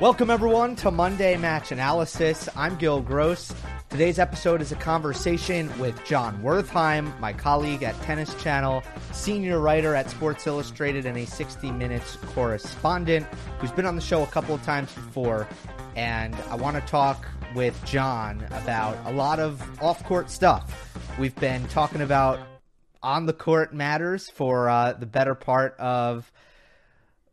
Welcome, everyone, to Monday Match Analysis. I'm Gill Gross. Today's episode is a conversation with Jon Wertheim, my colleague at Tennis Channel, senior writer at Sports Illustrated, and a 60 Minutes correspondent who's been on the show a couple of times before. And I want to talk with Jon about a lot of off court stuff. We've been talking about on the court matters for uh, the better part of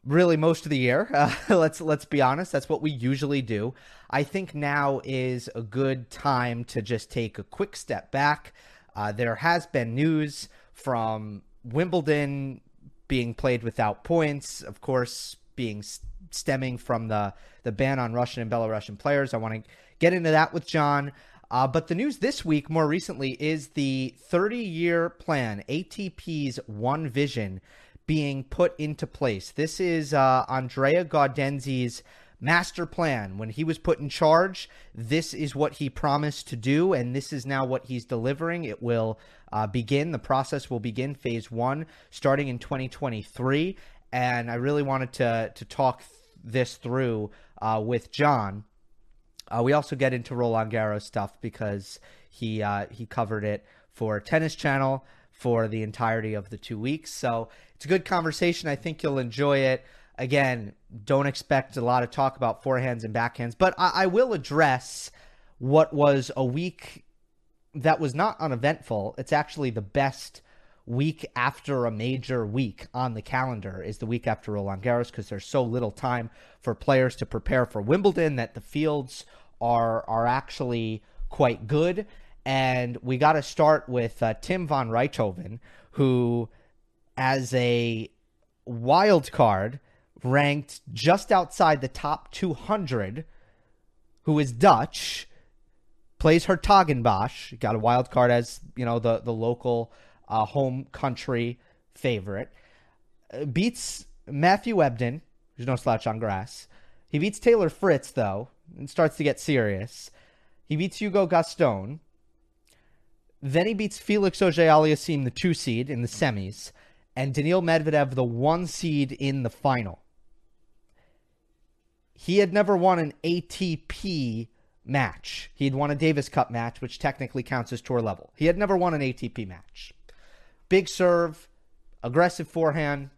really most of the year. Uh, let's let's be honest. That's what we usually do. I think now is a good time to just take a quick step back. Uh, there has been news from Wimbledon being played without points, of course, being stemming from the the ban on Russian and Belarusian players. I want to get into that with Jon. Uh, but the news this week, more recently, is the 30 year plan, ATP's One Vision being put into place. This is uh, Andrea Gaudenzi's master plan. When he was put in charge, this is what he promised to do, and this is now what he's delivering. It will uh, begin, the process will begin phase one starting in 2023. And I really wanted to, to talk this through uh, with Jon. Uh, we also get into Roland Garros stuff because he uh, he covered it for Tennis Channel for the entirety of the two weeks. So it's a good conversation. I think you'll enjoy it. Again, don't expect a lot of talk about forehands and backhands, but I, I will address what was a week that was not uneventful. It's actually the best week after a major week on the calendar is the week after Roland Garros because there's so little time for players to prepare for Wimbledon that the fields are are actually quite good. And we got to start with uh, Tim van Rijthoven, who, as a wild card, ranked just outside the top 200, who is Dutch, plays Hertogenbosch, got a wild card as you know the the local uh, home country favorite, uh, beats Matthew Ebden, who's no slouch on grass. He beats Taylor Fritz though, and starts to get serious. He beats Hugo Gaston. Then he beats Felix Auger-Aliassime, the two seed in the semis, and Daniil Medvedev, the one seed in the final. He had never won an ATP match. He had won a Davis Cup match, which technically counts as tour level. He had never won an ATP match. Big serve, aggressive forehand,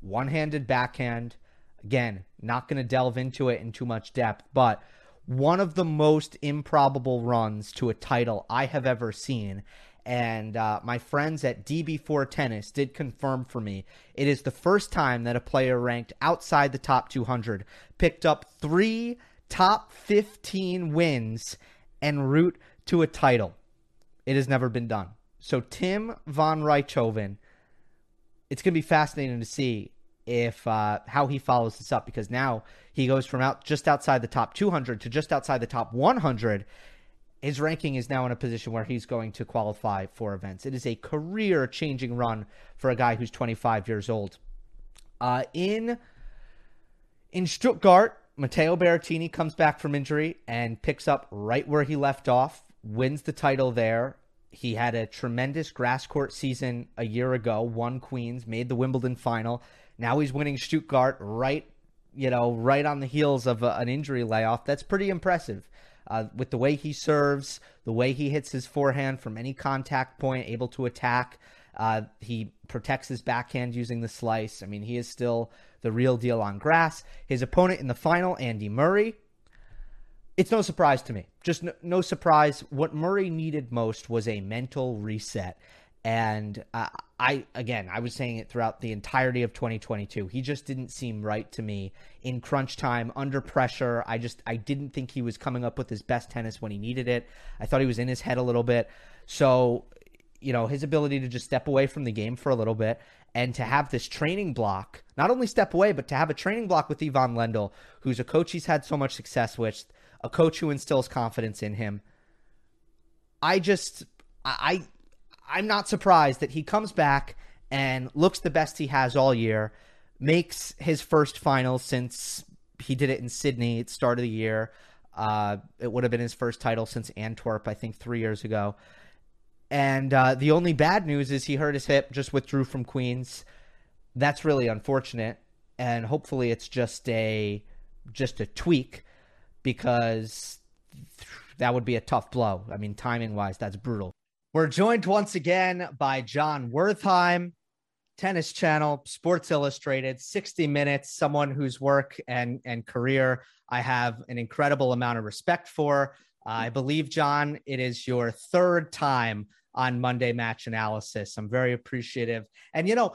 one handed backhand. Again, not going to delve into it in too much depth, but one of the most improbable runs to a title I have ever seen. And uh, my friends at DB4 Tennis did confirm for me it is the first time that a player ranked outside the top 200 picked up three top 15 wins en route to a title. It has never been done. So, Tim van Rijthoven, it's going to be fascinating to see if uh, how he follows this up because now he goes from out just outside the top 200 to just outside the top 100. His ranking is now in a position where he's going to qualify for events. It is a career changing run for a guy who's 25 years old. Uh, in in Stuttgart, Matteo Berrettini comes back from injury and picks up right where he left off, wins the title there. He had a tremendous grass court season a year ago, won Queens, made the Wimbledon final. Now he's winning Stuttgart right, you know, right on the heels of a, an injury layoff. That's pretty impressive. Uh, with the way he serves, the way he hits his forehand from any contact point, able to attack. Uh, he protects his backhand using the slice. I mean, he is still the real deal on grass. His opponent in the final, Andy Murray. It's no surprise to me. Just no, no surprise. What Murray needed most was a mental reset. And uh, I, again, I was saying it throughout the entirety of 2022. He just didn't seem right to me in crunch time, under pressure. I just, I didn't think he was coming up with his best tennis when he needed it. I thought he was in his head a little bit. So, you know, his ability to just step away from the game for a little bit and to have this training block, not only step away, but to have a training block with Ivan Lendl, who's a coach he's had so much success with, a coach who instills confidence in him. I just, I, I'm not surprised that he comes back and looks the best he has all year, makes his first final since he did it in Sydney at the start of the year. Uh, it would have been his first title since Antwerp, I think, three years ago. And uh, the only bad news is he hurt his hip, just withdrew from Queens. That's really unfortunate. And hopefully it's just a just a tweak because that would be a tough blow. I mean, timing wise, that's brutal. We're joined once again by Jon Wertheim, Tennis Channel, Sports Illustrated, 60 Minutes, someone whose work and, and career I have an incredible amount of respect for. Uh, I believe, Jon, it is your third time on Monday Match Analysis. I'm very appreciative. And, you know,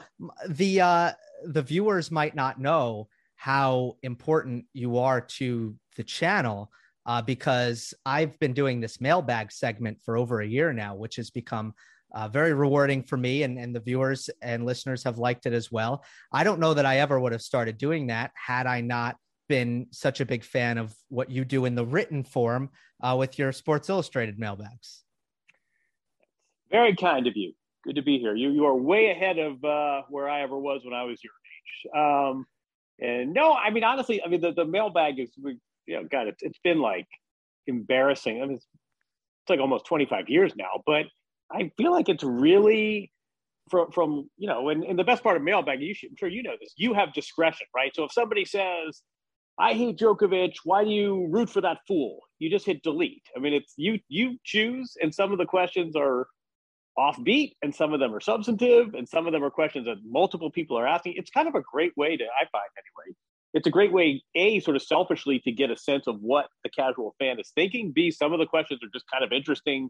the, uh, the viewers might not know how important you are to the channel uh, because I've been doing this mailbag segment for over a year now, which has become uh, very rewarding for me, and, and the viewers and listeners have liked it as well. I don't know that I ever would have started doing that had I not been such a big fan of what you do in the written form uh, with your Sports Illustrated mailbags. Very kind of you. Good to be here. You you are way ahead of uh, where I ever was when I was your age. Um, and no, I mean honestly, I mean the, the mailbag is you know, God, it's it's been like embarrassing. I mean, it's, it's like almost 25 years now, but I feel like it's really from from you know, and, and the best part of mailbag, you should, I'm sure you know this. You have discretion, right? So if somebody says, "I hate Djokovic," why do you root for that fool? You just hit delete. I mean, it's you you choose, and some of the questions are offbeat and some of them are substantive and some of them are questions that multiple people are asking it's kind of a great way to i find anyway it's a great way, A, sort of selfishly to get a sense of what the casual fan is thinking. B, some of the questions are just kind of interesting,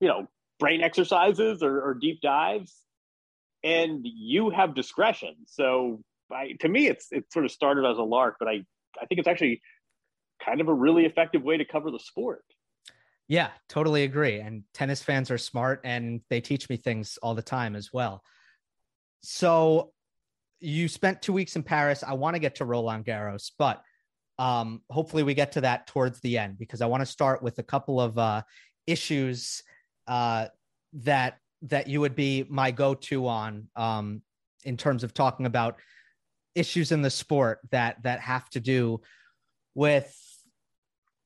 you know, brain exercises or, or deep dives. And you have discretion. So I, to me, it's it sort of started as a lark, but I, I think it's actually kind of a really effective way to cover the sport. Yeah, totally agree. And tennis fans are smart and they teach me things all the time as well. So you spent two weeks in Paris. I want to get to Roland Garros, but um, hopefully we get to that towards the end because I want to start with a couple of uh, issues uh, that that you would be my go-to on um, in terms of talking about issues in the sport that that have to do with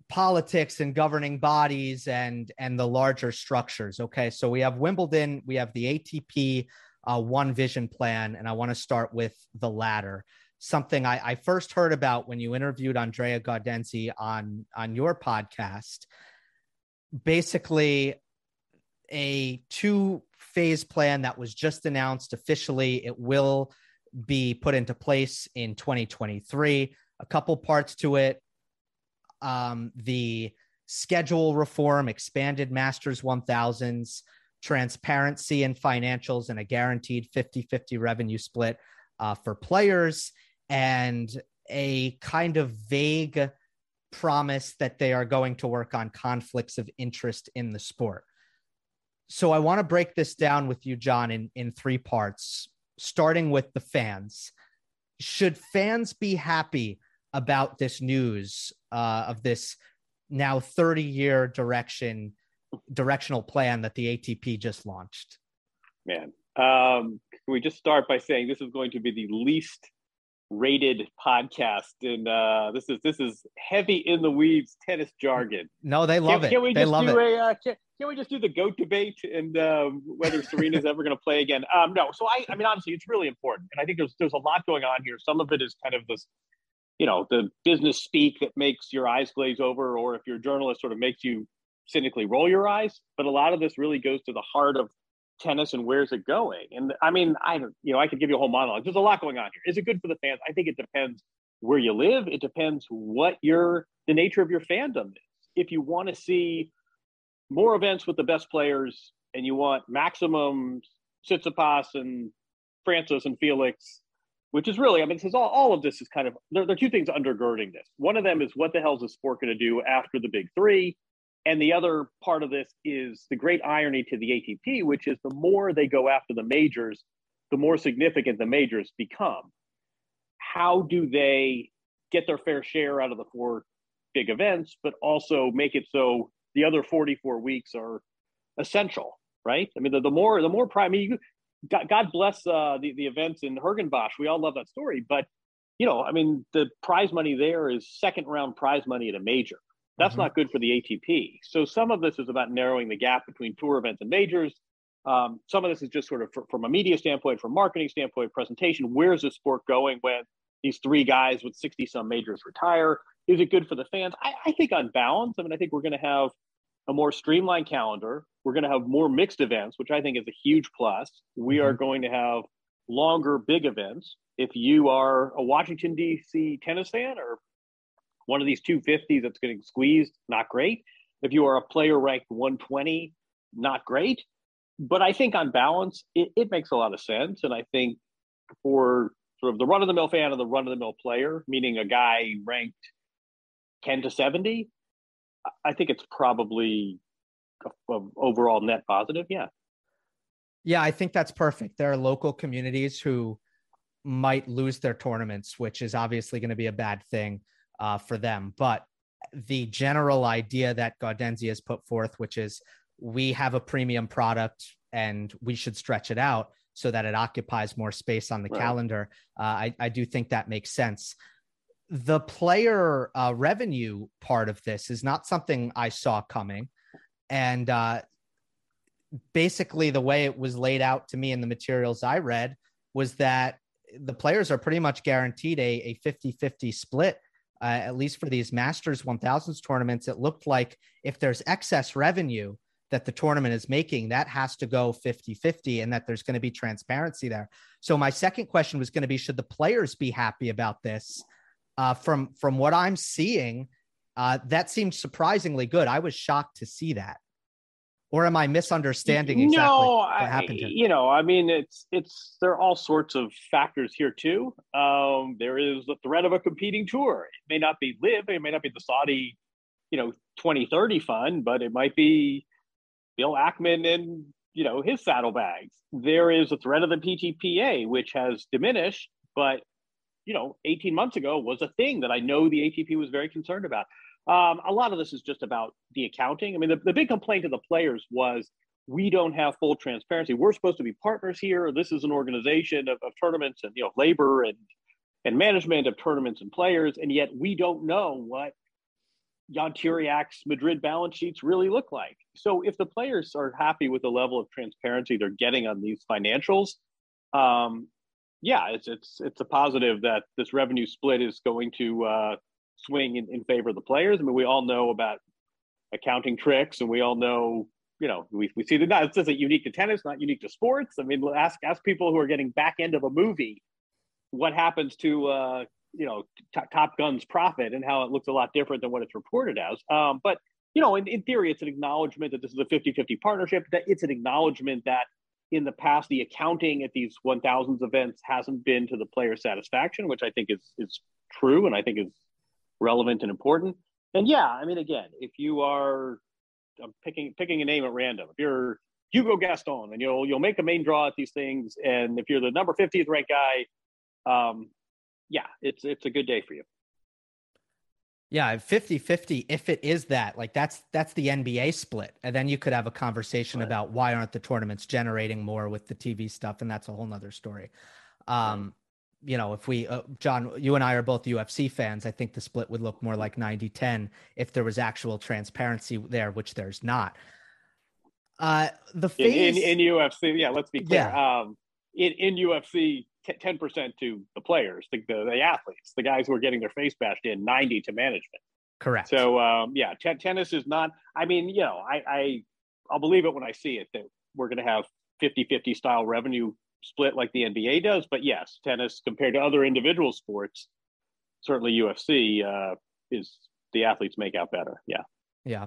politics and governing bodies and and the larger structures okay so we have wimbledon we have the atp uh, one vision plan, and I want to start with the latter. Something I, I first heard about when you interviewed Andrea Gaudenzi on on your podcast. Basically, a two phase plan that was just announced officially. It will be put into place in 2023. A couple parts to it. Um, the schedule reform, expanded Masters 1000s, transparency in financials and a guaranteed 50 50 revenue split uh, for players and a kind of vague promise that they are going to work on conflicts of interest in the sport. So I want to break this down with you, Jon, in, in three parts, starting with the fans. Should fans be happy about this news uh, of this now 30 year direction directional plan that the ATP just launched? Man, um, can we just start by saying this is going to be the least rated podcast and uh this is this is heavy in the weeds tennis jargon. No they love can, it. can we they just do it. a uh, can, can, we just do the goat debate and um, whether serena's ever going to play again? Um no so i i mean honestly it's really important and i think there's there's a lot going on here. Some of it is kind of this you know the business speak that makes your eyes glaze over or if you're a journalist sort of makes you cynically roll your eyes, but a lot of this really goes to the heart of tennis and where's it going. And I mean, I you know, I could give you a whole monologue. There's a lot going on here. Is it good for the fans? I think it depends where you live. It depends what your the nature of your fandom is. If you want to see more events with the best players and you want maximum Tsitsipas and Frances and Felix, which is really, I mean, this is all, all of this is kind of, there, there are two things undergirding this. One of them is what the hell is the sport going to do after the big three? And the other part of this is the great irony to the ATP, which is the more they go after the majors, the more significant the majors become. How do they get their fair share out of the four big events, but also make it so the other 44 weeks are essential, right? I mean, the, the more the more prime, I mean, God, God, bless uh, the the events in Hertogenbosch. We all love that story, but you know, I mean, the prize money there is second round prize money at a major. That's mm-hmm. not good for the ATP. So some of this is about narrowing the gap between tour events and majors. Um, some of this is just sort of for, from a media standpoint, from marketing standpoint, presentation. Where's the sport going when these three guys with 60 some majors retire. Is it good for the fans? I, I think on balance, I mean, I think we're going to have a more streamlined calendar. We're going to have more mixed events, which I think is a huge plus. We mm-hmm. are going to have longer big events. If you are a Washington, D.C. tennis fan or one of these 250s that's getting squeezed, not great. If you are a player ranked 120, not great. But I think on balance, it, it makes a lot of sense. And I think for sort of the run of the mill fan and the run of the mill player, meaning a guy ranked 10 to 70, I think it's probably a, a overall net positive. Yeah. Yeah, I think that's perfect. There are local communities who might lose their tournaments, which is obviously going to be a bad thing uh, for them. But the general idea that Gaudenzi has put forth, which is we have a premium product and we should stretch it out so that it occupies more space on the right. calendar. Uh, I, I do think that makes sense. The player uh, revenue part of this is not something I saw coming. And uh, basically, the way it was laid out to me in the materials I read was that the players are pretty much guaranteed a, a 50 50 split. Uh, at least for these Masters 1000s tournaments, it looked like if there's excess revenue, that the tournament is making, that has to go 50 50 and that there's going to be transparency there. So, my second question was going to be should the players be happy about this? Uh, from, from what I'm seeing, uh, that seems surprisingly good. I was shocked to see that. Or am I misunderstanding exactly no, what happened? I, you know, I mean, it's it's there are all sorts of factors here too. Um, there is the threat of a competing tour. It may not be LIV, it may not be the Saudi, you know, 2030 fund, but it might be Bill Ackman and you know his saddlebags. There is a threat of the PTPA, which has diminished, but you know, 18 months ago was a thing that I know the ATP was very concerned about. Um, a lot of this is just about the accounting. I mean, the, the big complaint of the players was we don't have full transparency. We're supposed to be partners here. This is an organization of, of tournaments and you know labor and and management of tournaments and players, and yet we don't know what Ion Tiriac's Madrid balance sheets really look like. So if the players are happy with the level of transparency they're getting on these financials, um, yeah, it's it's it's a positive that this revenue split is going to uh, swing in, in favor of the players. I mean, we all know about accounting tricks, and we all know, you know, we, we see that this isn't unique to tennis, not unique to sports. I mean, ask ask people who are getting back end of a movie what happens to uh, you know t- Top Gun's profit and how it looks a lot different than what it's reported as. Um, but you know, in, in theory, it's an acknowledgement that this is a 50-50 partnership. That it's an acknowledgement that in the past the accounting at these 1000s events hasn't been to the player satisfaction, which I think is is true and I think is relevant and important. And yeah, I mean, again, if you are I'm picking picking a name at random, if you're Hugo Gaston and you'll you'll make a main draw at these things, and if you're the number 50th ranked guy, um, yeah, it's it's a good day for you. Yeah, 50-50 if it is that. Like that's that's the NBA split. And then you could have a conversation right. about why aren't the tournaments generating more with the TV stuff and that's a whole nother story. Um you know, if we uh, John, you and I are both UFC fans, I think the split would look more like 90-10 if there was actual transparency there, which there's not. Uh the phase in, in, in UFC, yeah, let's be clear. Yeah. Um in, in UFC, ten percent to the players, the, the, the athletes, the guys who are getting their face bashed in, ninety to management. Correct. So um, yeah, t- tennis is not. I mean, you know, I, I I'll believe it when I see it that we're going to have 50-50 style revenue split like the NBA does. But yes, tennis compared to other individual sports, certainly UFC uh, is the athletes make out better. Yeah. Yeah.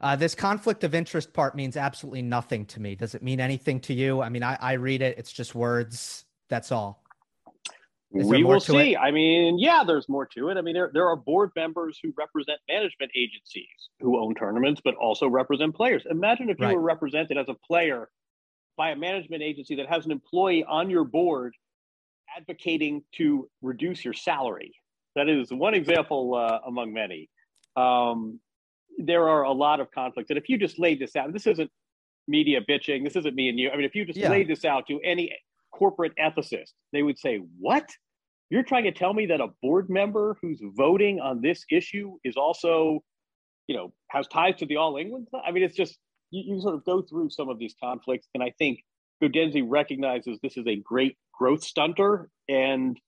Uh, this conflict of interest part means absolutely nothing to me. Does it mean anything to you? I mean, I, I read it. It's just words. That's all. we will see. It? I mean, yeah, there's more to it. I mean, there, there are board members who represent management agencies who own tournaments, but also represent players. Imagine if you right. were represented as a player by a management agency that has an employee on your board advocating to reduce your salary. That is one example uh, among many. Um, there are a lot of conflicts. And if you just laid this out, this isn't media bitching, this isn't me and you. I mean, if you just yeah. laid this out to any corporate ethicist, they would say, What? You're trying to tell me that a board member who's voting on this issue is also, you know, has ties to the All England? I mean, it's just, you, you sort of go through some of these conflicts. And I think Gaudenzi recognizes this is a great growth stunter. And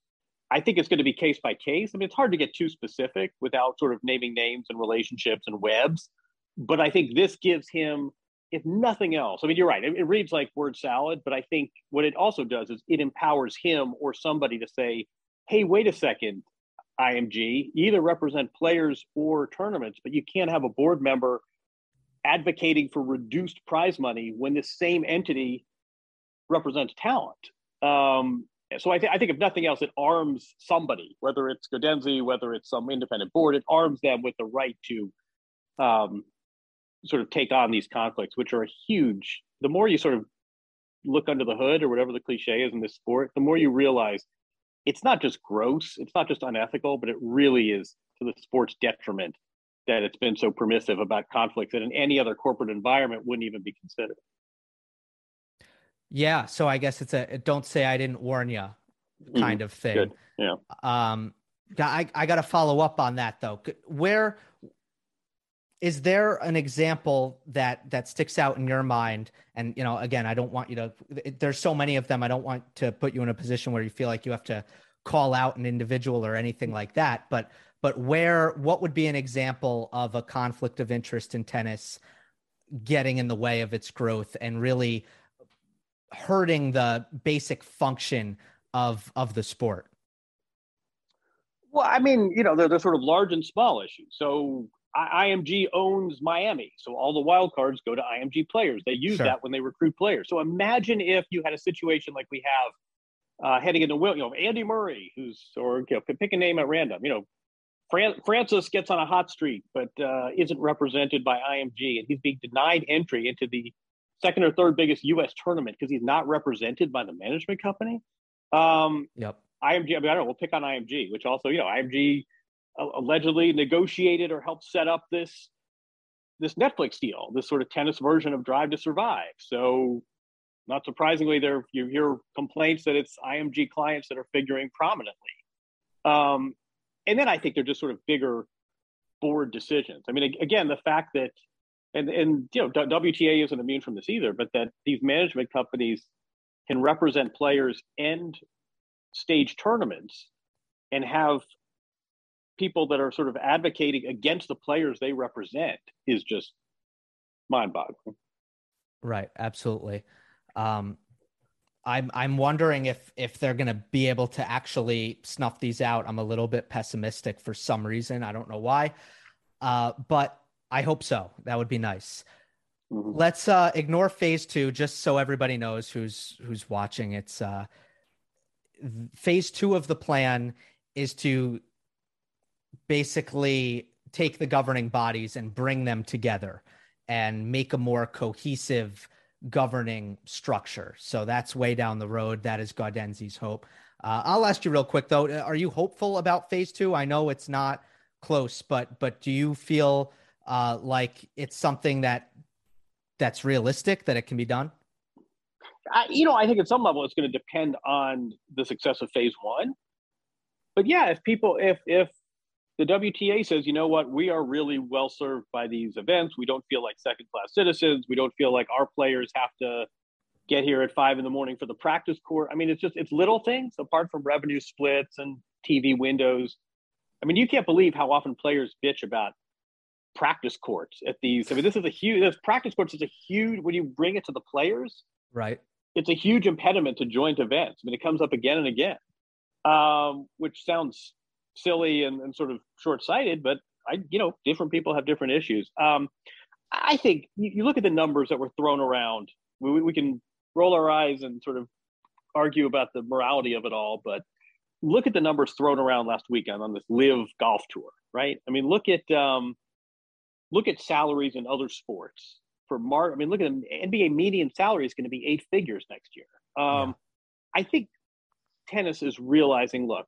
I think it's going to be case by case. I mean, it's hard to get too specific without sort of naming names and relationships and webs. But I think this gives him, if nothing else, I mean, you're right. It, it reads like word salad, but I think what it also does is it empowers him or somebody to say, hey, wait a second, IMG, either represent players or tournaments, but you can't have a board member advocating for reduced prize money when the same entity represents talent. Um, so I, th- I, think if nothing else, it arms somebody, whether it's Gaudenzi, whether it's some independent board, it arms them with the right to um, sort of take on these conflicts, which are a huge. The more you sort of look under the hood, or whatever the cliche is in this sport, the more you realize it's not just gross, it's not just unethical, but it really is to the sport's detriment that it's been so permissive about conflicts that in any other corporate environment wouldn't even be considered. Yeah, so I guess it's a don't say I didn't warn you mm-hmm. kind mm-hmm. of thing. Good. Yeah. Um, I I got to follow up on that though. Where is there an example that that sticks out in your mind? And you know, again, I don't want you to. There's so many of them. I don't want to put you in a position where you feel like you have to call out an individual or anything like that. But but where what would be an example of a conflict of interest in tennis getting in the way of its growth and really hurting the basic function of of the sport? Well, I mean, you know, they're, they're sort of large and small issues. So IMG owns Miami, so all the wild cards go to IMG players. They use sure. that when they recruit players. So imagine if you had a situation like we have uh, heading into Will, you know Andy Murray, who's or you know, pick a name at random. You know, Fran- Frances gets on a hot streak, but uh, isn't represented by IMG, and he's being denied entry into the second or third biggest U.S. tournament because he's not represented by the management company. Um, yep. IMG. I mean, I don't know. We'll pick on IMG, which also, you know, IMG allegedly negotiated or helped set up this this Netflix deal, this sort of tennis version of Drive to Survive. So, not surprisingly, there you hear complaints that it's IMG clients that are figuring prominently. Um, and then I think they're just sort of bigger board decisions. I mean, again, the fact that and and you know WTA isn't immune from this either, but that these management companies can represent players and stage tournaments and have people that are sort of advocating against the players they represent is just mind-boggling. Right, absolutely. Um, I'm I'm wondering if if they're going to be able to actually snuff these out. I'm a little bit pessimistic for some reason. I don't know why, uh, but I hope so. That would be nice. Mm-hmm. Let's uh, ignore phase two, just so everybody knows who's who's watching. It's uh, phase two of the plan is to basically take the governing bodies and bring them together and make a more cohesive governing structure. So that's way down the road. That is Gaudenzi's hope. Uh, I'll ask you real quick though: Are you hopeful about phase two? I know it's not close, but but do you feel uh, like it's something that that's realistic that it can be done? I, you know, I think at some level it's going to depend on the success of phase one. But yeah, if people, if if the WTA says, you know what, we are really well served by these events. We don't feel like second class citizens. We don't feel like our players have to get here at five in the morning for the practice court. I mean, it's just, it's little things apart from revenue splits and TV windows. I mean, you can't believe how often players bitch about practice courts at these. I mean, this is a huge, this practice courts is a huge, when you bring it to the players, right? It's a huge impediment to joint events. I mean, it comes up again and again, um, which sounds silly and, and sort of short sighted, but I, you know, different people have different issues. Um, I think you, look at the numbers that were thrown around. We, we can roll our eyes and sort of argue about the morality of it all, but look at the numbers thrown around last weekend on this live golf tour, right? I mean, look at um, look at salaries in other sports for Mark. I mean, look at the NBA median salary is going to be eight figures next year. Um, yeah. I think tennis is realizing, look,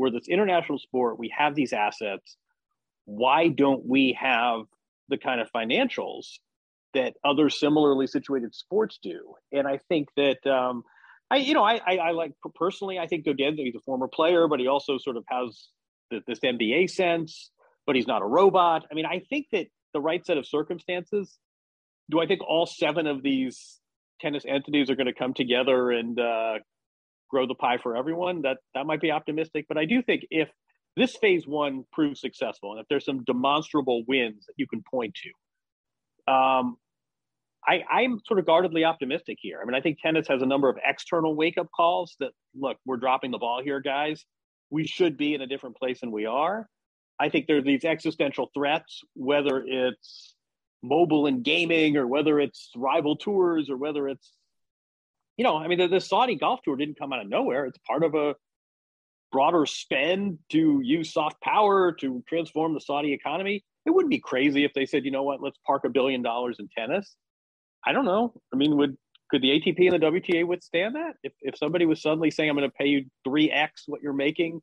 we're this international sport. We have these assets. Why don't we have the kind of financials that other similarly situated sports do? And I think that, um, I, you know, I, I, I like personally, I think Gaudenzi, he's a former player, but he also sort of has this NBA sense, but he's not a robot. I mean, I think that the right set of circumstances, do I think all seven of these tennis entities are going to come together and uh, grow the pie for everyone, that that might be optimistic. But I do think if this phase one proves successful, and if there's some demonstrable wins that you can point to, um, I, I'm sort of guardedly optimistic here. I mean, I think tennis has a number of external wake up calls that look, we're dropping the ball here, guys. We should be in a different place than we are. I think there are these existential threats, whether it's mobile and gaming or whether it's rival tours or whether it's, you know, I mean, the, the Saudi golf tour didn't come out of nowhere. It's part of a broader spend to use soft power to transform the Saudi economy. It wouldn't be crazy if they said, you know what, let's park a billion dollars in tennis. I don't know. I mean, would could the ATP and the WTA withstand that? If if somebody was suddenly saying, "I'm going to pay you three x what you're making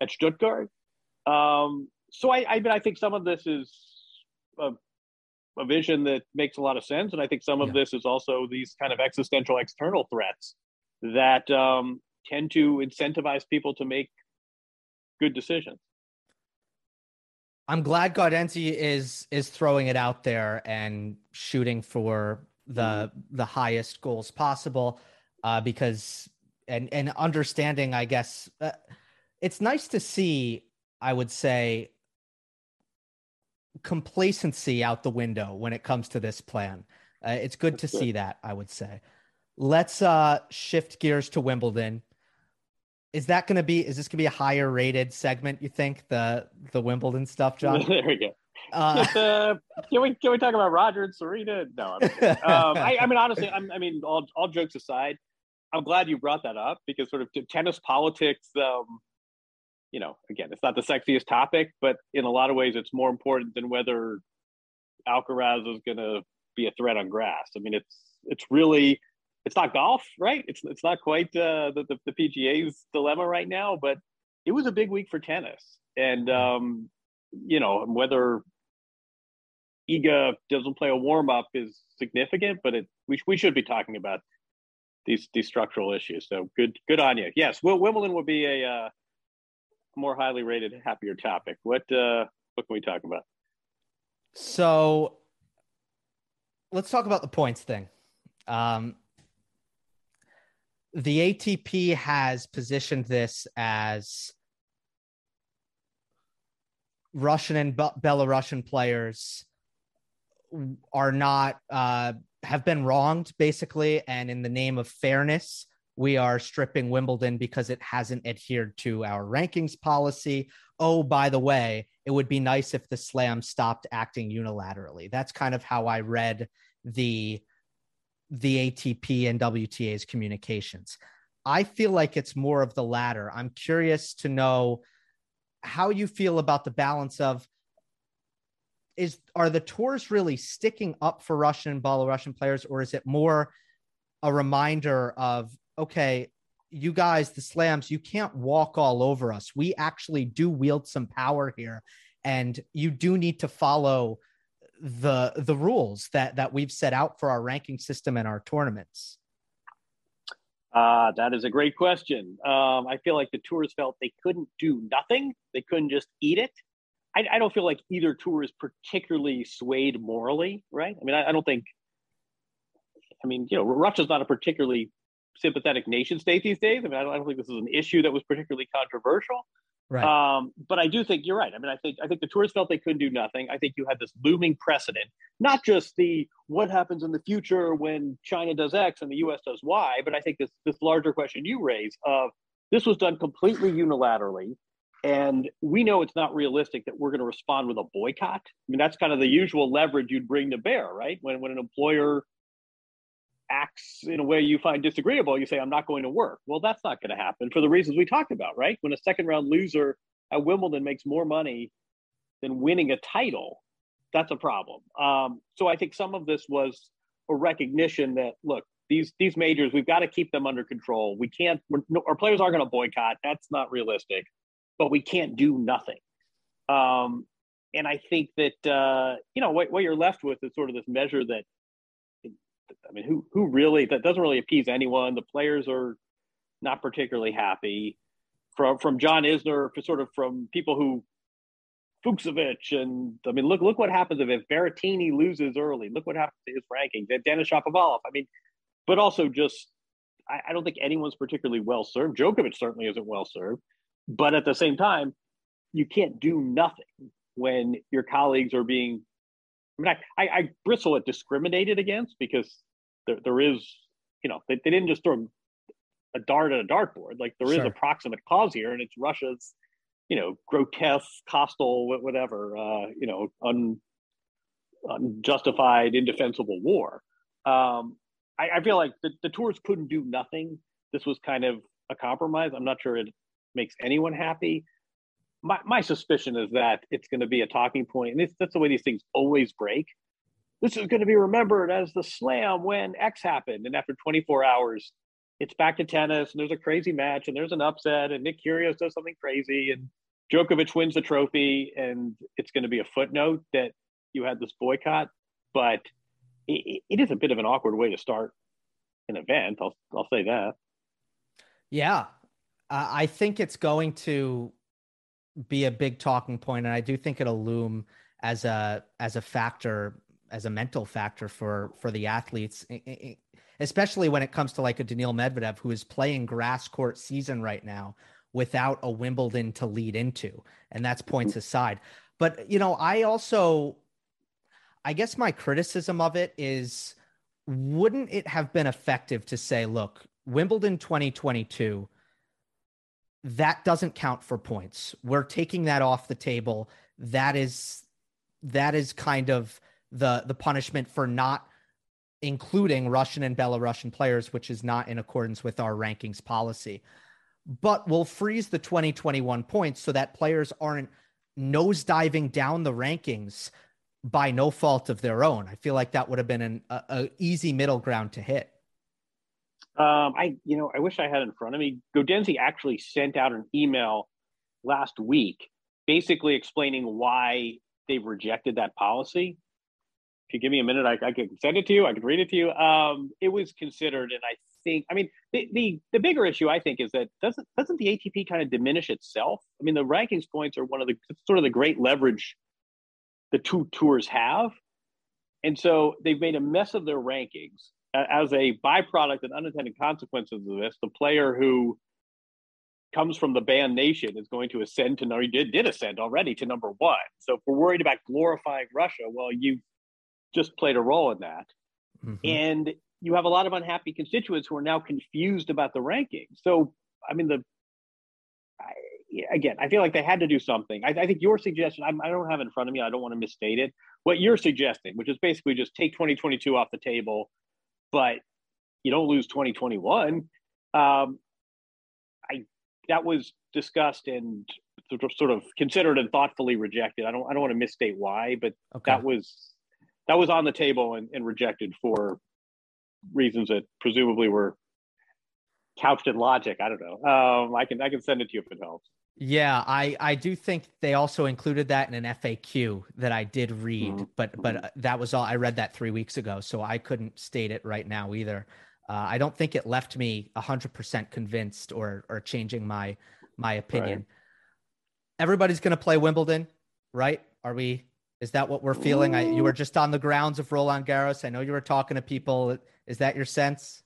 at Stuttgart," um, so I, I, I think some of this is a, a, vision that makes a lot of sense, and I think some of yeah. this is also these kind of existential external threats that um, tend to incentivize people to make good decisions. I'm glad Gaudenzi is is throwing it out there and shooting for the mm-hmm. the highest goals possible, uh, because and and understanding, I guess, uh, it's nice to see. I would say complacency out the window when it comes to this plan. Uh, it's good to see that. I would say. Let's uh, shift gears to Wimbledon is that going to be is this going to be a higher rated segment you think the the wimbledon stuff jon there we go uh, uh, can we can we talk about roger and serena no um, I, I, mean honestly I'm, i mean all, all jokes aside i'm glad you brought that up because sort of tennis politics um, you know again it's not the sexiest topic but in a lot of ways it's more important than whether alcaraz is going to be a threat on grass i mean it's it's really it's not golf, right? It's it's not quite uh, the, the, the PGA's dilemma right now, but it was a big week for tennis, and um, you know whether Iga doesn't play a warm up is significant, but it we we should be talking about these these structural issues. So good good on you. Yes, Wimbledon will be a uh, more highly rated, happier topic. What uh, what can we talk about? So let's talk about the points thing. Um, the ATP has positioned this as Russian and Be- Belarusian players are not uh, have been wronged basically, and in the name of fairness, we are stripping Wimbledon because it hasn't adhered to our rankings policy. Oh, by the way, it would be nice if the Slam stopped acting unilaterally. That's kind of how I read the the ATP and WTA's communications. I feel like it's more of the latter. I'm curious to know how you feel about the balance of is are the tours really sticking up for Russian and Belarusian players, or is it more a reminder of okay, you guys, the slams, you can't walk all over us. We actually do wield some power here, and you do need to follow the the rules that that we've set out for our ranking system and our tournaments? Uh, that is a great question. Um, I feel like the tours felt they couldn't do nothing. They couldn't just eat it. I, I don't feel like either tour is particularly swayed morally, right? I mean, I, I don't think. I mean, you know, Russia's not a particularly sympathetic nation state these days. I mean, I don't, I don't think this is an issue that was particularly controversial. Right. Um, but I do think you're right. I mean, I think I think the tours felt they couldn't do nothing. I think you had this looming precedent, not just the what happens in the future when China does X and the U.S. does Y, but I think this this larger question you raise of this was done completely unilaterally, and we know it's not realistic that we're going to respond with a boycott. I mean, that's kind of the usual leverage you'd bring to bear, right? When when an employer acts in a way you find disagreeable, you say, I'm not going to work. Well, that's not going to happen for the reasons we talked about, right? When a second round loser at Wimbledon makes more money than winning a title, that's a problem. Um, so I think some of this was a recognition that, look, these these majors, we've got to keep them under control. We can't, our players aren't going to boycott. That's not realistic, but we can't do nothing. Um, and I think that, uh, you know, what, what you're left with is sort of this measure that I mean, who who really that doesn't really appease anyone. The players are not particularly happy. From from John Isner, for sort of from people who Fucsovics and I mean, look look what happens if, if Berrettini loses early. Look what happens to his rankings. Denis Shapovalov. I mean, but also just I, I don't think anyone's particularly well served. Djokovic certainly isn't well served, but at the same time, you can't do nothing when your colleagues are being. I mean, I, I, I bristle at discriminated against because there, there is, you know, they, they didn't just throw a dart at a dartboard. Like there sure. is a proximate cause here, and it's Russia's, you know, grotesque, hostile, whatever, uh, you know, un, unjustified, indefensible war. Um, I, I, feel like the, the tours couldn't do nothing. This was kind of a compromise. I'm not sure it makes anyone happy. My, my suspicion is that it's going to be a talking point, and that's the way these things always break. This is going to be remembered as the slam when X happened, and after 24 hours, it's back to tennis, and there's a crazy match, and there's an upset, and Nick Kyrgios does something crazy, and Djokovic wins the trophy, and it's going to be a footnote that you had this boycott. But it, it is a bit of an awkward way to start an event. I'll I'll say that. Yeah, uh, I think it's going to be a big talking point, and I do think it'll loom as a as a factor, as a mental factor for for the athletes, especially when it comes to like a Daniil Medvedev who is playing grass court season right now without a Wimbledon to lead into, and that's points aside. But you know, I also I guess my criticism of it is wouldn't it have been effective to say, look, Wimbledon 2022, that doesn't count for points. We're taking that off the table. That is that is kind of the the punishment for not including Russian and Belarusian players, which is not in accordance with our rankings policy. But we'll freeze the 2021 points so that players aren't nosediving down the rankings by no fault of their own. I feel like that would have been an a, a easy middle ground to hit. Um, I, you know, I wish I had in front of me. Gaudenzi actually sent out an email last week, basically explaining why they've rejected that policy. If you give me a minute, I, I can send it to you. I can read it to you. Um, it was considered, and I think, I mean, the, the the bigger issue I think is that doesn't doesn't the ATP kind of diminish itself? I mean, the rankings points are one of the sort of the great leverage the two tours have. And so they've made a mess of their rankings. As a byproduct and unintended consequences of this, the player who comes from the banned nation is going to ascend to number did, did ascend already to number one. So if we're worried about glorifying Russia, well, you just played a role in that. Mm-hmm. And you have a lot of unhappy constituents who are now confused about the rankings. So I mean the I, again, I feel like they had to do something. I, I think your suggestion, I, I, don't have it in front of me. I don't want to misstate it. What you're suggesting, which is basically just take 2022 off the table, but you don't lose 2021. Um, I that was discussed and sort of considered and thoughtfully rejected. I don't I don't want to misstate why, but okay. that was that was on the table and, and rejected for reasons that presumably were couched in logic. I don't know. Um, I can I can send it to you if it helps. Yeah, I I do think they also included that in an FAQ that I did read, mm-hmm. but but uh, that was all I read that three weeks ago, so I couldn't state it right now either. Uh, I don't think it left me hundred percent convinced or or changing my my opinion. Right. Everybody's going to play Wimbledon, right? Are we? Is that what we're feeling? I, you were just on the grounds of Roland Garros. I know you were talking to people. Is that your sense?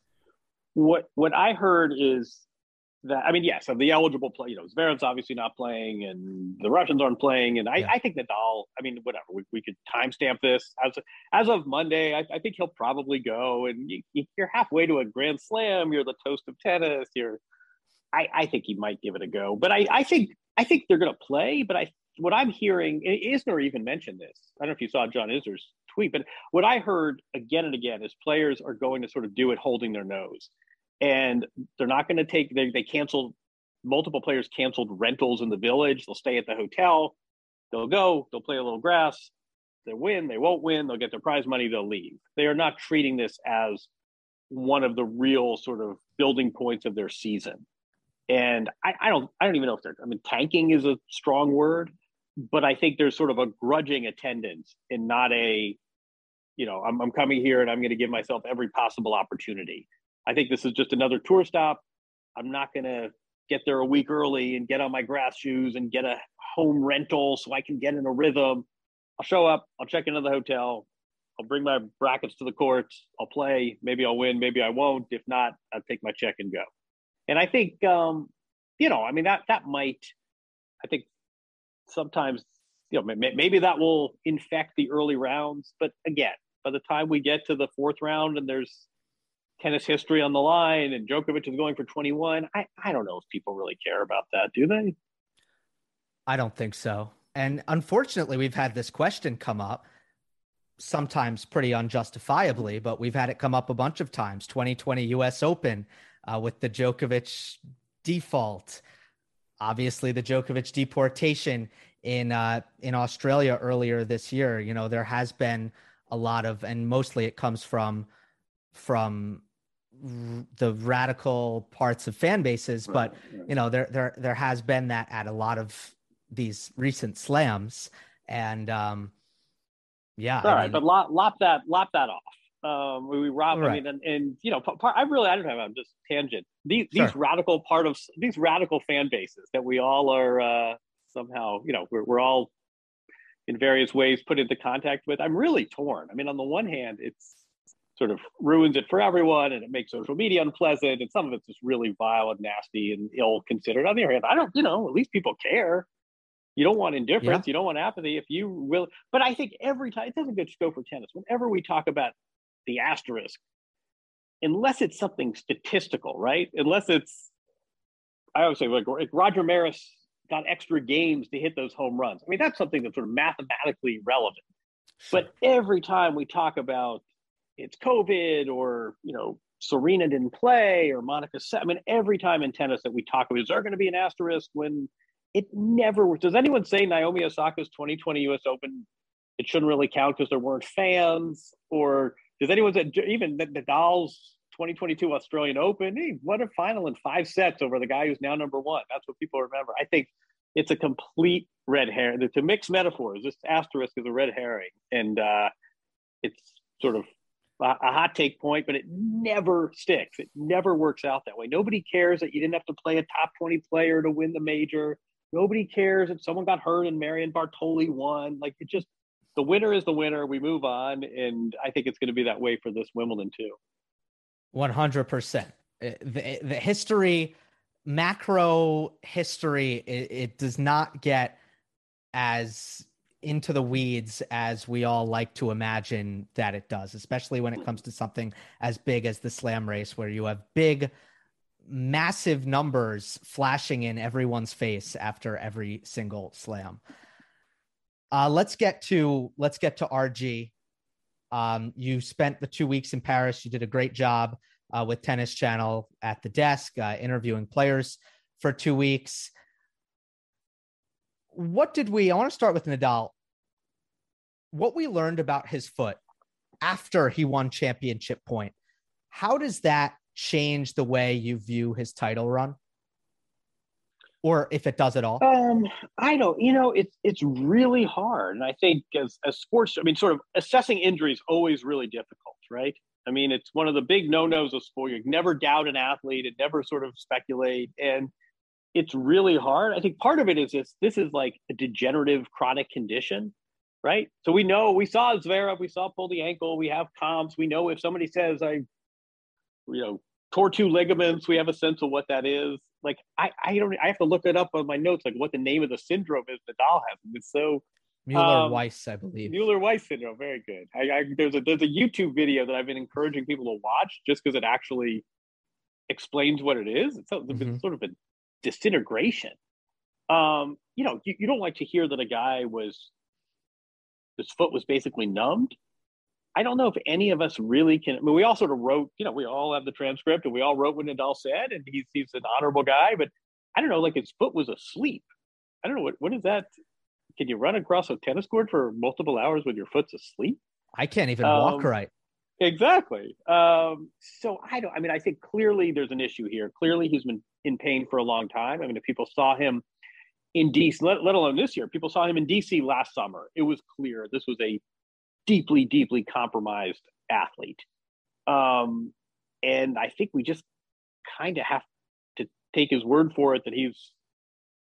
What what I heard is that I mean, yes, of the eligible play, you know, Zverev's obviously not playing, and the Russians aren't playing, and I, yeah. I think Nadal. I mean, whatever, we, we could timestamp this as as of Monday. I, I think he'll probably go, and you, are halfway to a Grand Slam. You're the toast of tennis. You're, I, I think he might give it a go, but I, I think I think they're going to play. But I, what I'm hearing, Isner even mentioned this. I don't know if you saw John Isner's tweet, but what I heard again and again is players are going to sort of do it holding their nose and they're not going to take they, they canceled multiple players canceled rentals in the village. They'll stay at the hotel. They'll go they'll play a little grass. They win they won't win they'll get their prize money they'll leave. They are not treating this as one of the real sort of building points of their season. And I, I don't i don't even know if they're i mean tanking is a strong word but i think there's sort of a grudging attendance and not a you know i'm, I'm coming here and i'm going to give myself every possible opportunity I think this is just another tour stop. I'm not going to get there a week early and get on my grass shoes and get a home rental so I can get in a rhythm. I'll show up, I'll check into the hotel, I'll bring my brackets to the courts. I'll play. Maybe I'll win. Maybe I won't. If not, I'll take my check and go. And I think, um, you know, I mean that that might. I think sometimes, you know, maybe that will infect the early rounds. But again, by the time we get to the fourth round and there's tennis history on the line and Djokovic is going for 21, I I don't know if people really care about that, do they? I don't think so. And unfortunately, we've had this question come up sometimes pretty unjustifiably, but we've had it come up a bunch of times. 2020 US Open uh, with the Djokovic default, obviously the Djokovic deportation in uh, in Australia earlier this year. You know, there has been a lot of, and mostly it comes from from the radical parts of fan bases, but you know, there there there has been that at a lot of these recent slams, and um, yeah, all I right, mean, but lop, lop that lop that off. Um, we rob. Right. I mean, and, and you know, part, I really I don't have I'm just tangent. These sure. these radical part of these radical fan bases that we all are uh, somehow you know we're we're all in various ways put into contact with. I'm really torn. I mean, on the one hand, it's sort of ruins it for everyone and it makes social media unpleasant and some of it's just really vile and nasty and ill considered. On the other hand, I don't, you know, at least people care. You don't want indifference. Yeah. You don't want apathy. If you will, but I think every time it doesn't just go for tennis. Whenever we talk about the asterisk, unless it's something statistical, right? Unless it's, I always say like Roger Maris got extra games to hit those home runs. I mean, that's something that's sort of mathematically relevant. But every time we talk about it's COVID or you know Serena didn't play or Monica, I mean, every time in tennis that we talk about, is there going to be an asterisk when it never does anyone say Naomi Osaka's 2020 US Open it shouldn't really count because there weren't fans? Or does anyone say even Nadal's 2022 Australian Open he won a final in five sets over the guy who's now number one. That's what people remember. I think it's a complete red herring. To mix metaphors this asterisk is a red herring. And uh, it's sort of a, hot take point, but it never sticks. It never works out that way. Nobody cares that you didn't have to play a top 20 player to win the major. Nobody cares if someone got hurt and Marion Bartoli won. Like it just the winner is the winner. We move on, and I think it's going to be that way for this Wimbledon too. One hundred percent. Uh, the the history, macro history, it, it does not get as into the weeds as we all like to imagine that it does, especially when it comes to something as big as the slam race, where you have big massive numbers flashing in everyone's face after every single slam. Uh, let's get to let's get to RG. Um, you spent the two weeks in Paris. You did a great job uh, with Tennis Channel at the desk, uh, interviewing players for two weeks. What did we? I want to start with Nadal. What we learned about his foot after he won championship point. How does that change the way you view his title run? Or if it does at all? Um, I don't, you know, it's it's really hard. And I think as as sports, I mean, sort of assessing injuries always really difficult, right? I mean, it's one of the big no-nos of sport. You never doubt an athlete and never sort of speculate. And it's really hard. I think part of it is this this is like a degenerative chronic condition, right? So we know we saw Zverev, we saw pull the ankle, we have comps. We know if somebody says I you know, tore two ligaments. We have a sense of what that is. Like I, I don't, I have to look it up on my notes, like what the name of the syndrome is Nadal has. It's so Mueller Weiss, um, I believe. Mueller Weiss syndrome. Very good. I, I, there's a there's a YouTube video that I've been encouraging people to watch just because it actually explains what it is. It's, mm-hmm. sort of a disintegration. Um, you know, you, you don't like to hear that a guy was his foot was basically numbed. I don't know if any of us really can. I mean, we all sort of wrote, you know, we all have the transcript and we all wrote what Nadal said, and he's he's an honorable guy. But I don't know, like his foot was asleep. I don't know what what is that. Can you run across a tennis court for multiple hours with your foot's asleep? I can't even um, walk right. Exactly. Um, so I don't. I mean, I think clearly there's an issue here. Clearly, he's been in pain for a long time. I mean, if people saw him in DC, let, let alone this year, people saw him in DC last summer. It was clear this was a deeply, deeply compromised athlete. Um, and I think we just kind of have to take his word for it that he's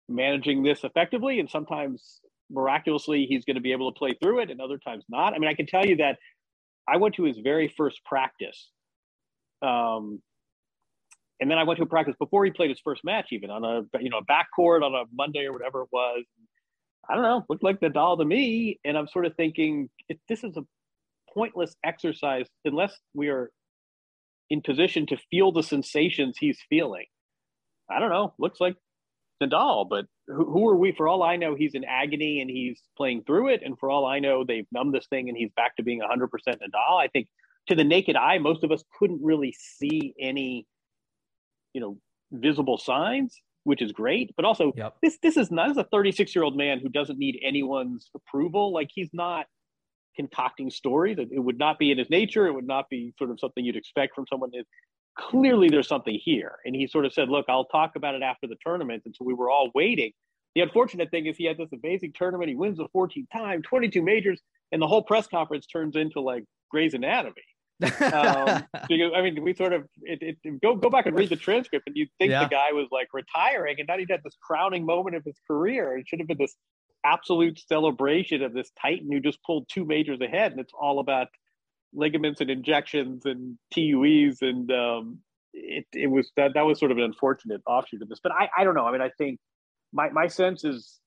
managing this effectively. And sometimes miraculously, he's going to be able to play through it, and other times not. I mean, I can tell you that I went to his very first practice. Um, and then I went to a practice before he played his first match, even on a you know a backcourt on a Monday or whatever it was. I don't know, looked like Nadal to me, and I'm sort of thinking if this is a pointless exercise unless we are in position to feel the sensations he's feeling. I don't know. Looks like Nadal, but who, who, are we? For all I know, he's in agony and he's playing through it. And for all I know, they've numbed this thing and he's back to being 100% Nadal. I think to the naked eye, most of us couldn't really see any, you know, visible signs, which is great. But also, yep. this this is not as a 36 year old man who doesn't need anyone's approval. Like he's not concocting stories. It, would not be in his nature. It would not be sort of something you'd expect from someone that clearly there's something here. And he sort of said, look, I'll talk about it after the tournament. And so we were all waiting. The unfortunate thing is he had this amazing tournament. He wins the 14th time, 22 majors, and the whole press conference turns into like Grey's Anatomy. Um, because, I mean, we sort of it, it, go go back and read the transcript, and you'd think yeah. the guy was like retiring, and now he had this crowning moment of his career. It should have been this absolute celebration of this Titan who just pulled two majors ahead, and it's all about ligaments and injections and TUEs, and um, it it was that that was sort of an unfortunate offshoot of this. But I I don't know. I mean, I think my my sense is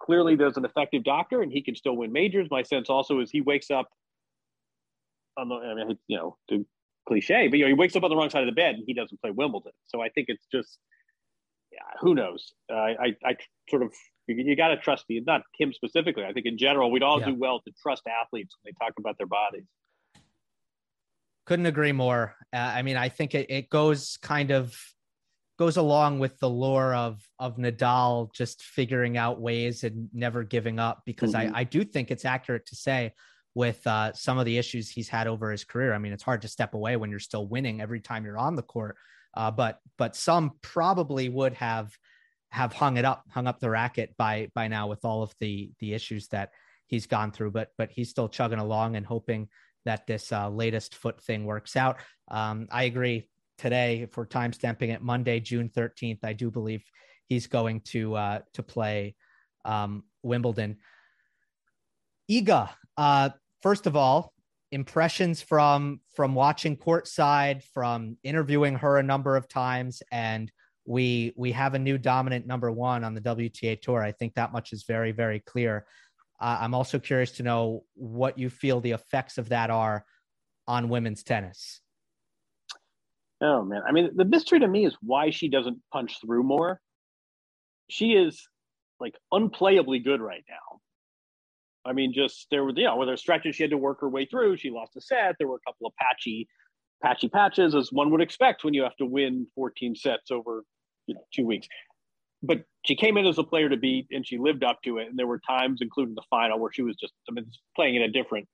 clearly there's an effective doctor, and he can still win majors. My sense also is he wakes up on the I mean you know the cliche, but you know he wakes up on the wrong side of the bed and he doesn't play Wimbledon. So I think it's just yeah, who knows? Uh, I I sort of you, you got to trust the not him specifically. I think in general we'd all yeah. do well to trust athletes when they talk about their bodies. Couldn't agree more. Uh, I mean, I think it, it goes kind of goes along with the lore of of Nadal just figuring out ways and never giving up because mm-hmm. I, I do think it's accurate to say with uh, some of the issues he's had over his career. I mean, it's hard to step away when you're still winning every time you're on the court. Uh, but but some probably would have have hung it up, hung up the racket by by now with all of the the issues that he's gone through. But but he's still chugging along and hoping that this uh, latest foot thing works out. Um, I agree. Today, if we're time stamping it, Monday, June thirteenth, I do believe he's going to uh, to play um, Wimbledon. Iga, uh, first of all, impressions from from watching courtside, from interviewing her a number of times, and we we have a new dominant number one on the WTA tour. I think that much is very very clear. Uh, I'm also curious to know what you feel the effects of that are on women's tennis. Oh man, I mean, the mystery to me is why she doesn't punch through more. She is like unplayably good right now. I mean, just there were, you know, where there stretches she had to work her way through. She lost a set. There were a couple of patchy, patchy patches, as one would expect when you have to win 14 sets over, you know, two weeks but she came in as a player to beat and she lived up to it. And there were times, including the final, where she was just, I mean, playing in a different,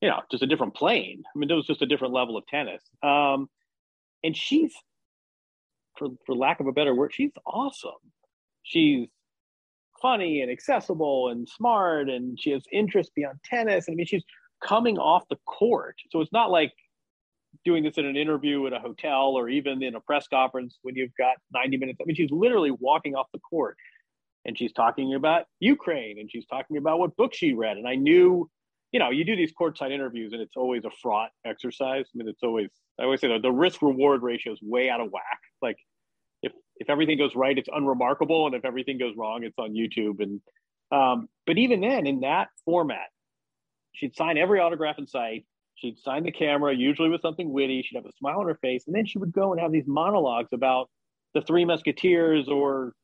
you know, just a different plane. I mean, it was just a different level of tennis. Um, and she's, for, for lack of a better word, she's awesome. She's funny and accessible and smart and she has interest beyond tennis. And I mean, she's coming off the court. So it's not like doing this in an interview at a hotel or even in a press conference when you've got 90 minutes. I mean, she's literally walking off the court and she's talking about Ukraine and she's talking about what book she read. And I knew, you know, you do these courtside interviews and it's always a fraught exercise. I mean, it's always, I always say the risk reward ratio is way out of whack. Like if, everything goes right, it's unremarkable. And if everything goes wrong, it's on YouTube. And, um, but even then in that format, she'd sign every autograph in sight She'd sign the camera, usually with something witty. She'd have a smile on her face, and then she would go and have these monologues about the Three Musketeers, or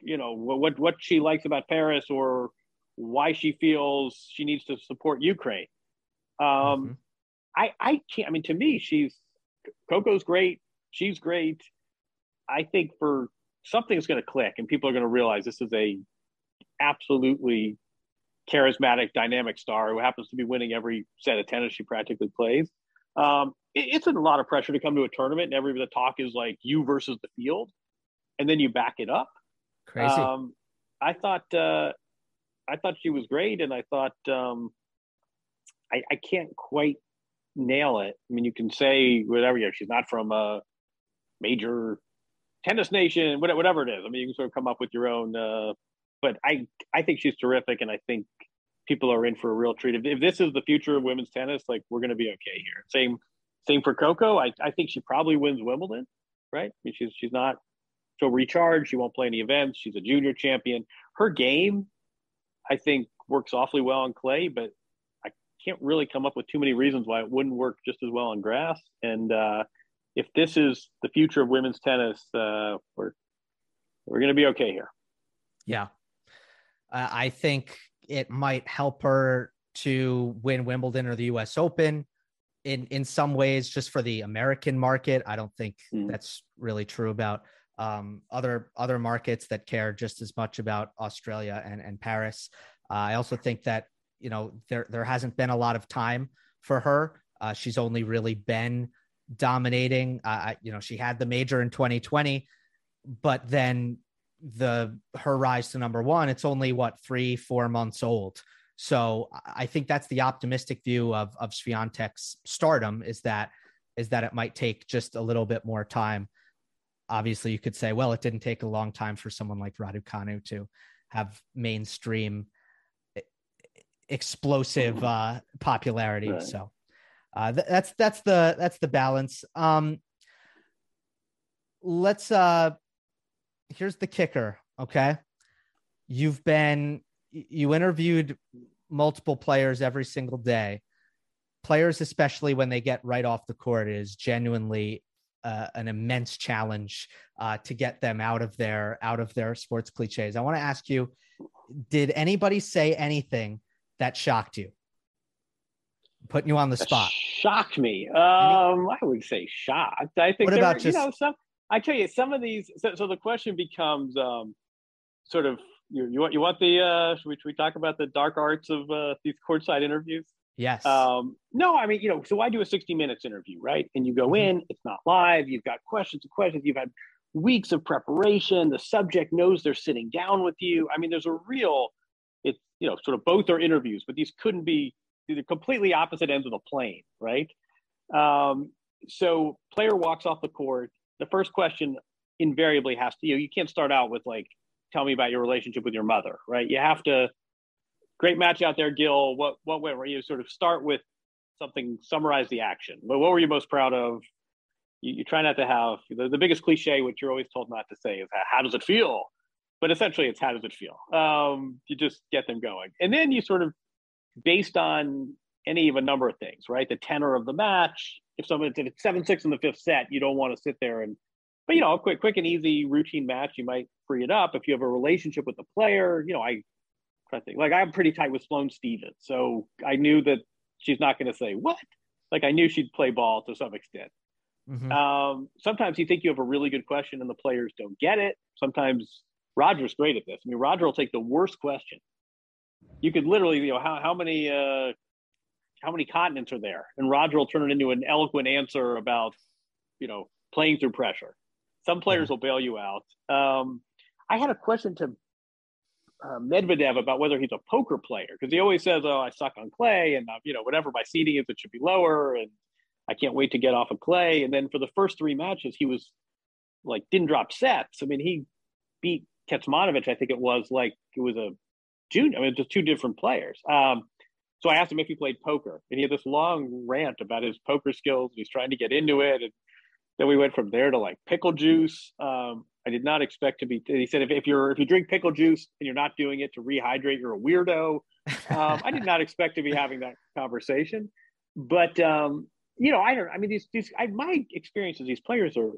you know what what she likes about Paris, or why she feels she needs to support Ukraine. Um, mm-hmm. I I can't. I mean, to me, she's Coco's great. She's great. I think for something's going to click, and people are going to realize this is a absolutely charismatic, dynamic star who happens to be winning every set of tennis she practically plays. Um, it, it's a lot of pressure to come to a tournament and every the talk is like you versus the field, and then you back it up. Crazy. Um, I thought uh, I thought she was great, and I thought um, I, I can't quite nail it. I mean, you can say whatever. You know, she's not from a major tennis nation, whatever it is. I mean, you can sort of come up with your own uh, but I I think she's terrific, and I think people are in for a real treat. If, if this is the future of women's tennis, like we're going to be okay here. Same, same for Coco. I, I think she probably wins Wimbledon, right? I mean, she's she's not she'll recharge. She won't play any events. She's a junior champion. Her game, I think, works awfully well on clay, but I can't really come up with too many reasons why it wouldn't work just as well on grass. And uh, if this is the future of women's tennis, uh, we're we're going to be okay here. Yeah, uh, I think it might help her to win Wimbledon or the U.S. Open. In in some ways, just for the American market, I don't think mm. that's really true about um, other other markets that care just as much about Australia and and Paris. Uh, I also think that you know there there hasn't been a lot of time for her. Uh, she's only really been dominating. Uh, you know, she had the major in 2020, but then the her rise to number one, it's only what three four months old. So I think that's the optimistic view of of Swiatek's stardom is that is that it might take just a little bit more time obviously you could say, well, it didn't take a long time for someone like Raducanu to have mainstream explosive uh, popularity. Right. So uh, th- that's that's the that's the balance. Um, let's uh, here's the kicker. Okay, you've been you interviewed multiple players every single day. Players, especially when they get right off the court, is genuinely uh, an immense challenge uh, to get them out of their out of their sports cliches. I want to ask you: Did anybody say anything that shocked you? Putting you on the spot. Shocked me. Um, I would say shocked. I think. What about were, just? You know, some. I tell you, some of these. So, so the question becomes, um, sort of, you, you want you want the? Uh, should we, should we talk about the dark arts of uh, these courtside interviews? Yes. Um, no, I mean, you know, so I do a 60 minutes interview, right? And you go mm-hmm. in, it's not live, you've got questions and questions, you've had weeks of preparation, the subject knows they're sitting down with you. I mean, there's a real, it's, you know, sort of both are interviews, but these couldn't be, are completely opposite ends of the plane, right? Um, so player walks off the court. The first question invariably has to, you know, you can't start out with like, tell me about your relationship with your mother, right? You have to, great match out there, Gill. What what went? You sort of start with something, summarize the action. But what were you most proud of? You, you try not to have the, the biggest cliche, which you're always told not to say, is how does it feel? But essentially, it's how does it feel? Um, you just get them going, and then you sort of, based on any of a number of things, right? The tenor of the match. If someone if it's seven six in the fifth set, you don't want to sit there and but you know, a quick, quick and easy routine match, you might free it up. If you have a relationship with the player, you know, I I think like I'm pretty tight with Sloane Stephens, so I knew that she's not going to say what. Like I knew she'd play ball to some extent. Mm-hmm. Um, sometimes you think you have a really good question and the players don't get it. Sometimes Roger's great at this. I mean, Roger will take the worst question. You could literally, you know, how how many uh, how many continents are there, and Roger will turn it into an eloquent answer about, you know, playing through pressure. Some players will bail you out. Um, I had a question to uh, Medvedev about whether he's a poker player because he always says, "Oh, I suck on clay, and uh, you know whatever my seeding is, it should be lower, and I can't wait to get off of clay." And then for the first three matches, he was like didn't drop sets. I mean, he beat Kecmanovic, I think it was like it was a junior. I mean, just two different players. Um, so I asked him if he played poker, and he had this long rant about his poker skills. He's trying to get into it, and then we went from there to like pickle juice. Um, I did not expect to be. He said, if, if you're if you drink pickle juice and you're not doing it to rehydrate, you're a weirdo. Um, I did not expect to be having that conversation, but um, you know, I don't. I mean, these these I, my experiences. These players are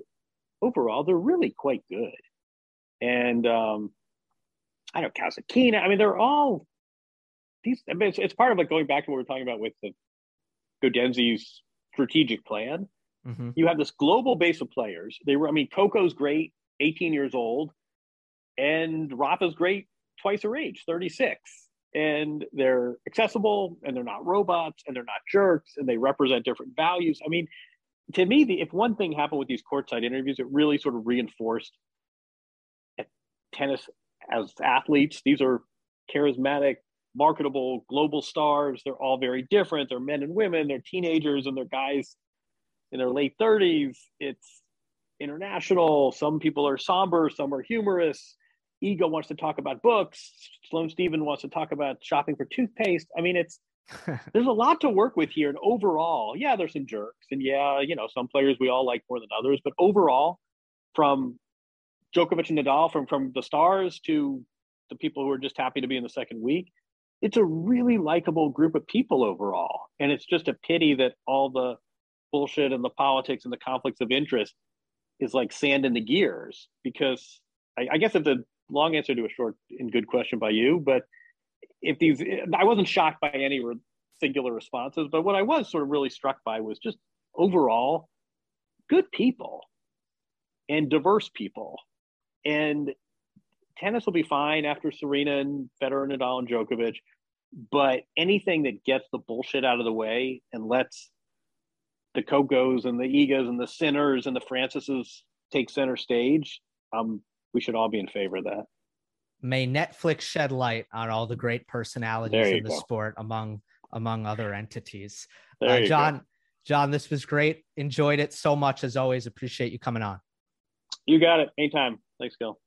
overall they're really quite good, and um, I don't Kasatkina. I mean, they're all these. I mean, it's, it's part of like going back to what we are talking about with the Gaudenzi's strategic plan. Mm-hmm. You have this global base of players. They were, I mean, Coco's great. 18 years old, and Rafa's great twice her age, 36. And they're accessible and they're not robots and they're not jerks and they represent different values. I mean, to me, the, if one thing happened with these courtside interviews, it really sort of reinforced tennis as athletes. These are charismatic, marketable global stars. They're all very different. They're men and women, they're teenagers and they're guys in their late 30s. It's international. Some people are somber, some are humorous. Iga wants to talk about books. Sloane Stephen wants to talk about shopping for toothpaste. I mean, it's there's a lot to work with here. And overall, yeah, there's some jerks, and yeah, you know, some players we all like more than others. But overall, from Djokovic and Nadal, from from the stars to the people who are just happy to be in the second week, it's a really likable group of people overall. And it's just a pity that all the bullshit and the politics and the conflicts of interest is like sand in the gears because I, I guess it's a long answer to a short and good question by you, but if these, I wasn't shocked by any re- singular responses, but what I was sort of really struck by was just overall good people and diverse people. And tennis will be fine after Serena and Federer, and Nadal, and Djokovic. But anything that gets the bullshit out of the way and lets the Cocos and the Igas and the Sinners and the Franceses take center stage, um, we should all be in favor of that. May Netflix shed light on all the great personalities in the go. sport among among other entities. Uh, Jon, go. Jon, this was great. Enjoyed it so much as always. Appreciate you coming on. You got it. Anytime. Thanks, Gill.